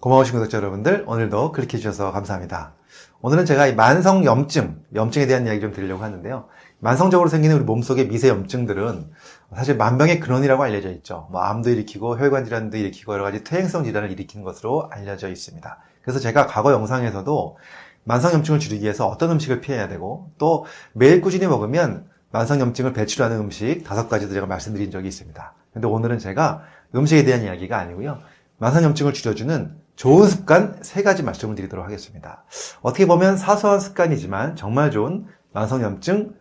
고마우신 구독자 여러분들, 오늘도 클릭해주셔서 감사합니다. 오늘은 제가 이 만성 염증, 염증에 대한 이야기 좀 드리려고 하는데요. 만성적으로 생기는 우리 몸속의 미세 염증들은 사실 만병의 근원이라고 알려져 있죠. 뭐 암도 일으키고 혈관 질환도 일으키고 여러 가지 퇴행성 질환을 일으키는 것으로 알려져 있습니다. 그래서 제가 과거 영상에서도 만성 염증을 줄이기 위해서 어떤 음식을 피해야 되고 또 매일 꾸준히 먹으면 만성 염증을 배출하는 음식 다섯 가지도 제가 말씀드린 적이 있습니다. 근데 오늘은 제가 음식에 대한 이야기가 아니고요. 만성 염증을 줄여주는 좋은 습관 세 가지 말씀을 드리도록 하겠습니다. 어떻게 보면 사소한 습관이지만 정말 좋은 만성염증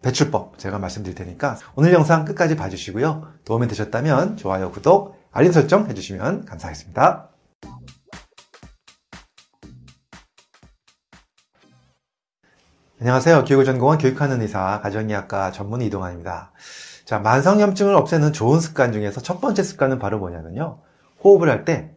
배출법 제가 말씀드릴 테니까 오늘 영상 끝까지 봐주시고요. 도움이 되셨다면 좋아요, 구독, 알림 설정 해주시면 감사하겠습니다. 안녕하세요. 교육을 전공한 교육하는 의사, 가정의학과 전문 이동환입니다. 자, 만성염증을 없애는 좋은 습관 중에서 첫 번째 습관은 바로 뭐냐면요. 호흡을 할 때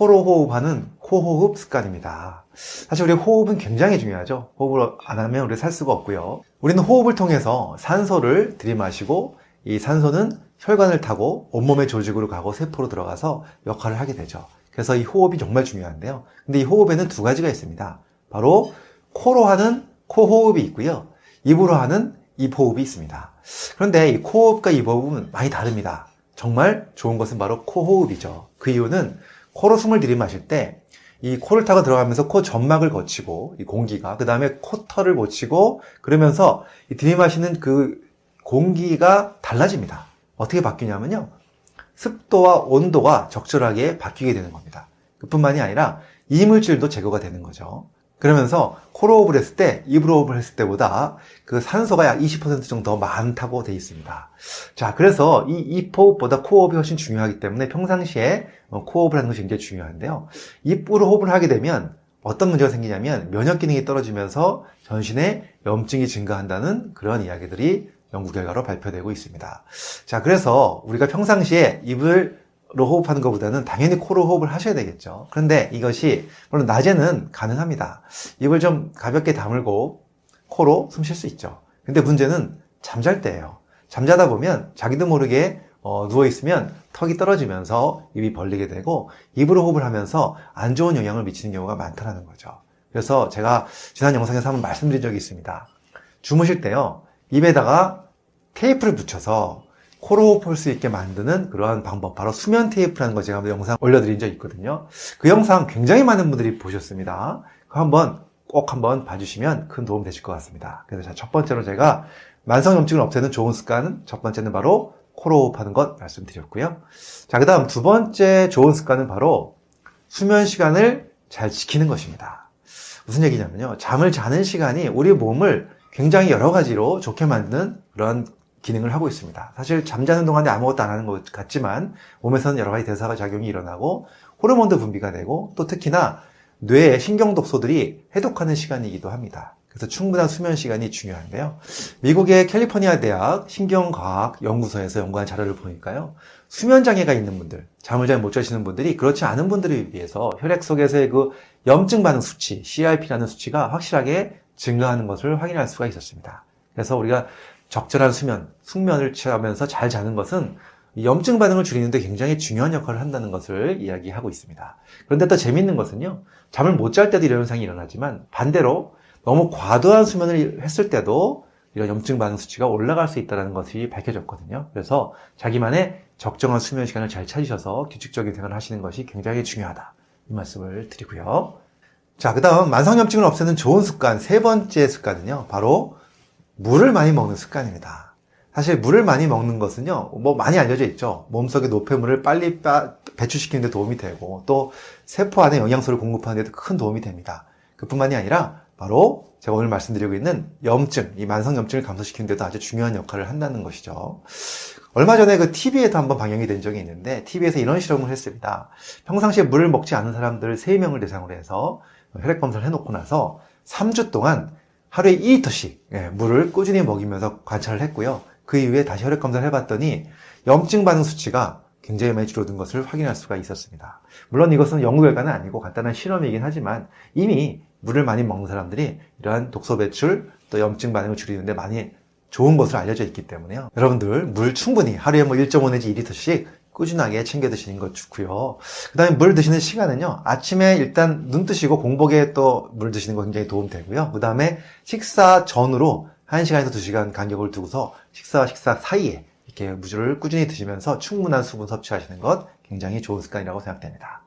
코로 호흡하는 코호흡 습관입니다. 사실 우리 호흡은 굉장히 중요하죠. 호흡을 안 하면 우리 살 수가 없고요. 우리는 호흡을 통해서 산소를 들이마시고 이 산소는 혈관을 타고 온몸의 조직으로 가고 세포로 들어가서 역할을 하게 되죠. 그래서 이 호흡이 정말 중요한데요. 근데 이 호흡에는 두 가지가 있습니다. 바로 코로 하는 코호흡이 있고요. 입으로 하는 입호흡이 있습니다. 그런데 이 코호흡과 입호흡은 많이 다릅니다. 정말 좋은 것은 바로 코호흡이죠. 그 이유는 코로 숨을 들이마실 때 이 코를 타고 들어가면서 코 점막을 거치고 이 공기가 그 다음에 코털을 거치고 그러면서 이 들이마시는 그 공기가 달라집니다. 어떻게 바뀌냐면요. 습도와 온도가 적절하게 바뀌게 되는 겁니다. 그뿐만이 아니라 이물질도 제거가 되는 거죠. 그러면서 코로 호흡을 했을 때 입으로 호흡을 했을 때보다 그 산소가 약 20% 정도 더 많다고 되어 있습니다. 자, 그래서 이 입호흡보다 코호흡이 훨씬 중요하기 때문에 평상시에 어, 코호흡을 하는 것이 굉장히 중요한데요. 입으로 호흡을 하게 되면 어떤 문제가 생기냐면 면역 기능이 떨어지면서 전신에 염증이 증가한다는 그런 이야기들이 연구 결과로 발표되고 있습니다. 자, 그래서 우리가 평상시에 입을 로 호흡하는 것보다는 당연히 코로 호흡을 하셔야 되겠죠. 그런데 이것이 물론 낮에는 가능합니다. 입을 좀 가볍게 다물고 코로 숨 쉴 수 있죠. 근데 문제는 잠잘 때예요. 잠자다 보면 자기도 모르게 어, 누워 있으면 턱이 떨어지면서 입이 벌리게 되고 입으로 호흡을 하면서 안 좋은 영향을 미치는 경우가 많다는 거죠. 그래서 제가 지난 영상에서 한번 말씀드린 적이 있습니다. 주무실 때요 입에다가 테이프를 붙여서 코로 호흡할 수 있게 만드는 그러한 방법 바로 수면 테이프라는 거 제가 영상 올려드린 적 있거든요. 그 영상 굉장히 많은 분들이 보셨습니다. 그 한번 꼭 한번 봐주시면 큰 도움 되실 것 같습니다. 그래서 첫 번째로 제가 만성염증을 없애는 좋은 습관은 첫 번째는 바로 코로 호흡하는 것 말씀드렸고요. 자그 다음 두 번째 좋은 습관은 바로 수면 시간을 잘 지키는 것입니다. 무슨 얘기냐면요. 잠을 자는 시간이 우리 몸을 굉장히 여러 가지로 좋게 만드는 그런 기능을 하고 있습니다. 사실 잠자는 동안에 아무것도 안 하는 것 같지만 몸에서는 여러 가지 대사가 작용이 일어나고 호르몬도 분비가 되고 또 특히나 뇌의 신경 독소들이 해독하는 시간이기도 합니다. 그래서 충분한 수면 시간이 중요한데요. 미국의 캘리포니아 대학 신경과학 연구소에서 연구한 자료를 보니까요. 수면 장애가 있는 분들, 잠을 잘 못 자시는 분들이 그렇지 않은 분들에 비해서 혈액 속에서의 그 염증 반응 수치, CRP라는 수치가 확실하게 증가하는 것을 확인할 수가 있었습니다. 그래서 우리가 적절한 수면, 숙면을 취하면서 잘 자는 것은 염증 반응을 줄이는데 굉장히 중요한 역할을 한다는 것을 이야기하고 있습니다. 그런데 또 재밌는 것은요, 잠을 못 잘 때도 이런 현상이 일어나지만 반대로 너무 과도한 수면을 했을 때도 이런 염증 반응 수치가 올라갈 수 있다는 것이 밝혀졌거든요. 그래서 자기만의 적정한 수면 시간을 잘 찾으셔서 규칙적인 생활을 하시는 것이 굉장히 중요하다. 이 말씀을 드리고요. 자, 그 다음 만성염증을 없애는 좋은 습관, 세 번째 습관은요, 바로 물을 많이 먹는 습관입니다. 사실 물을 많이 먹는 것은요, 뭐 많이 알려져 있죠. 몸속의 노폐물을 빨리 배출시키는 데 도움이 되고, 또 세포 안에 영양소를 공급하는 데도 큰 도움이 됩니다. 그뿐만이 아니라, 바로 제가 오늘 말씀드리고 있는 염증, 이 만성염증을 감소시키는 데도 아주 중요한 역할을 한다는 것이죠. 얼마 전에 그 TV에도 한번 방영이 된 적이 있는데, TV에서 이런 실험을 했습니다. 평상시에 물을 먹지 않은 사람들 3명을 대상으로 해서 혈액 검사를 해놓고 나서 3주 동안 하루에 2리터씩 예, 물을 꾸준히 먹이면서 관찰을 했고요. 그 이후에 다시 혈액 검사를 해봤더니 염증 반응 수치가 굉장히 많이 줄어든 것을 확인할 수가 있었습니다. 물론 이것은 연구 결과는 아니고 간단한 실험이긴 하지만 이미 물을 많이 먹는 사람들이 이러한 독소 배출 또 염증 반응을 줄이는데 많이 좋은 것으로 알려져 있기 때문에요. 여러분들 물 충분히 하루에 뭐 1.5 내지 2리터씩 꾸준하게 챙겨 드시는 것 좋고요. 그 다음에 물 드시는 시간은요. 아침에 일단 눈 뜨시고 공복에 또 물 드시는 거 굉장히 도움 되고요. 그 다음에 식사 전으로 1시간에서 2시간 간격을 두고서 식사와 식사 사이에 이렇게 무주를 꾸준히 드시면서 충분한 수분 섭취하시는 것 굉장히 좋은 습관이라고 생각됩니다.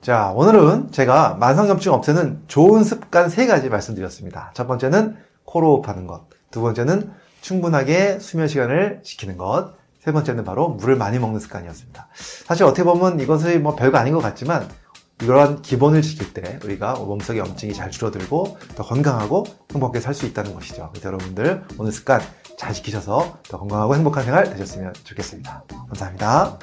자, 오늘은 제가 만성염증 없애는 좋은 습관 세 가지 말씀드렸습니다. 첫 번째는 코로 호흡하는 것. 두 번째는 충분하게 수면 시간을 지키는 것. 세 번째는 바로 물을 많이 먹는 습관이었습니다. 사실 어떻게 보면 이것이 뭐 별거 아닌 것 같지만 이러한 기본을 지킬 때 우리가 몸속의 염증이 잘 줄어들고 더 건강하고 행복하게 살 수 있다는 것이죠. 그래서 여러분들 오늘 습관 잘 지키셔서 더 건강하고 행복한 생활 되셨으면 좋겠습니다. 감사합니다.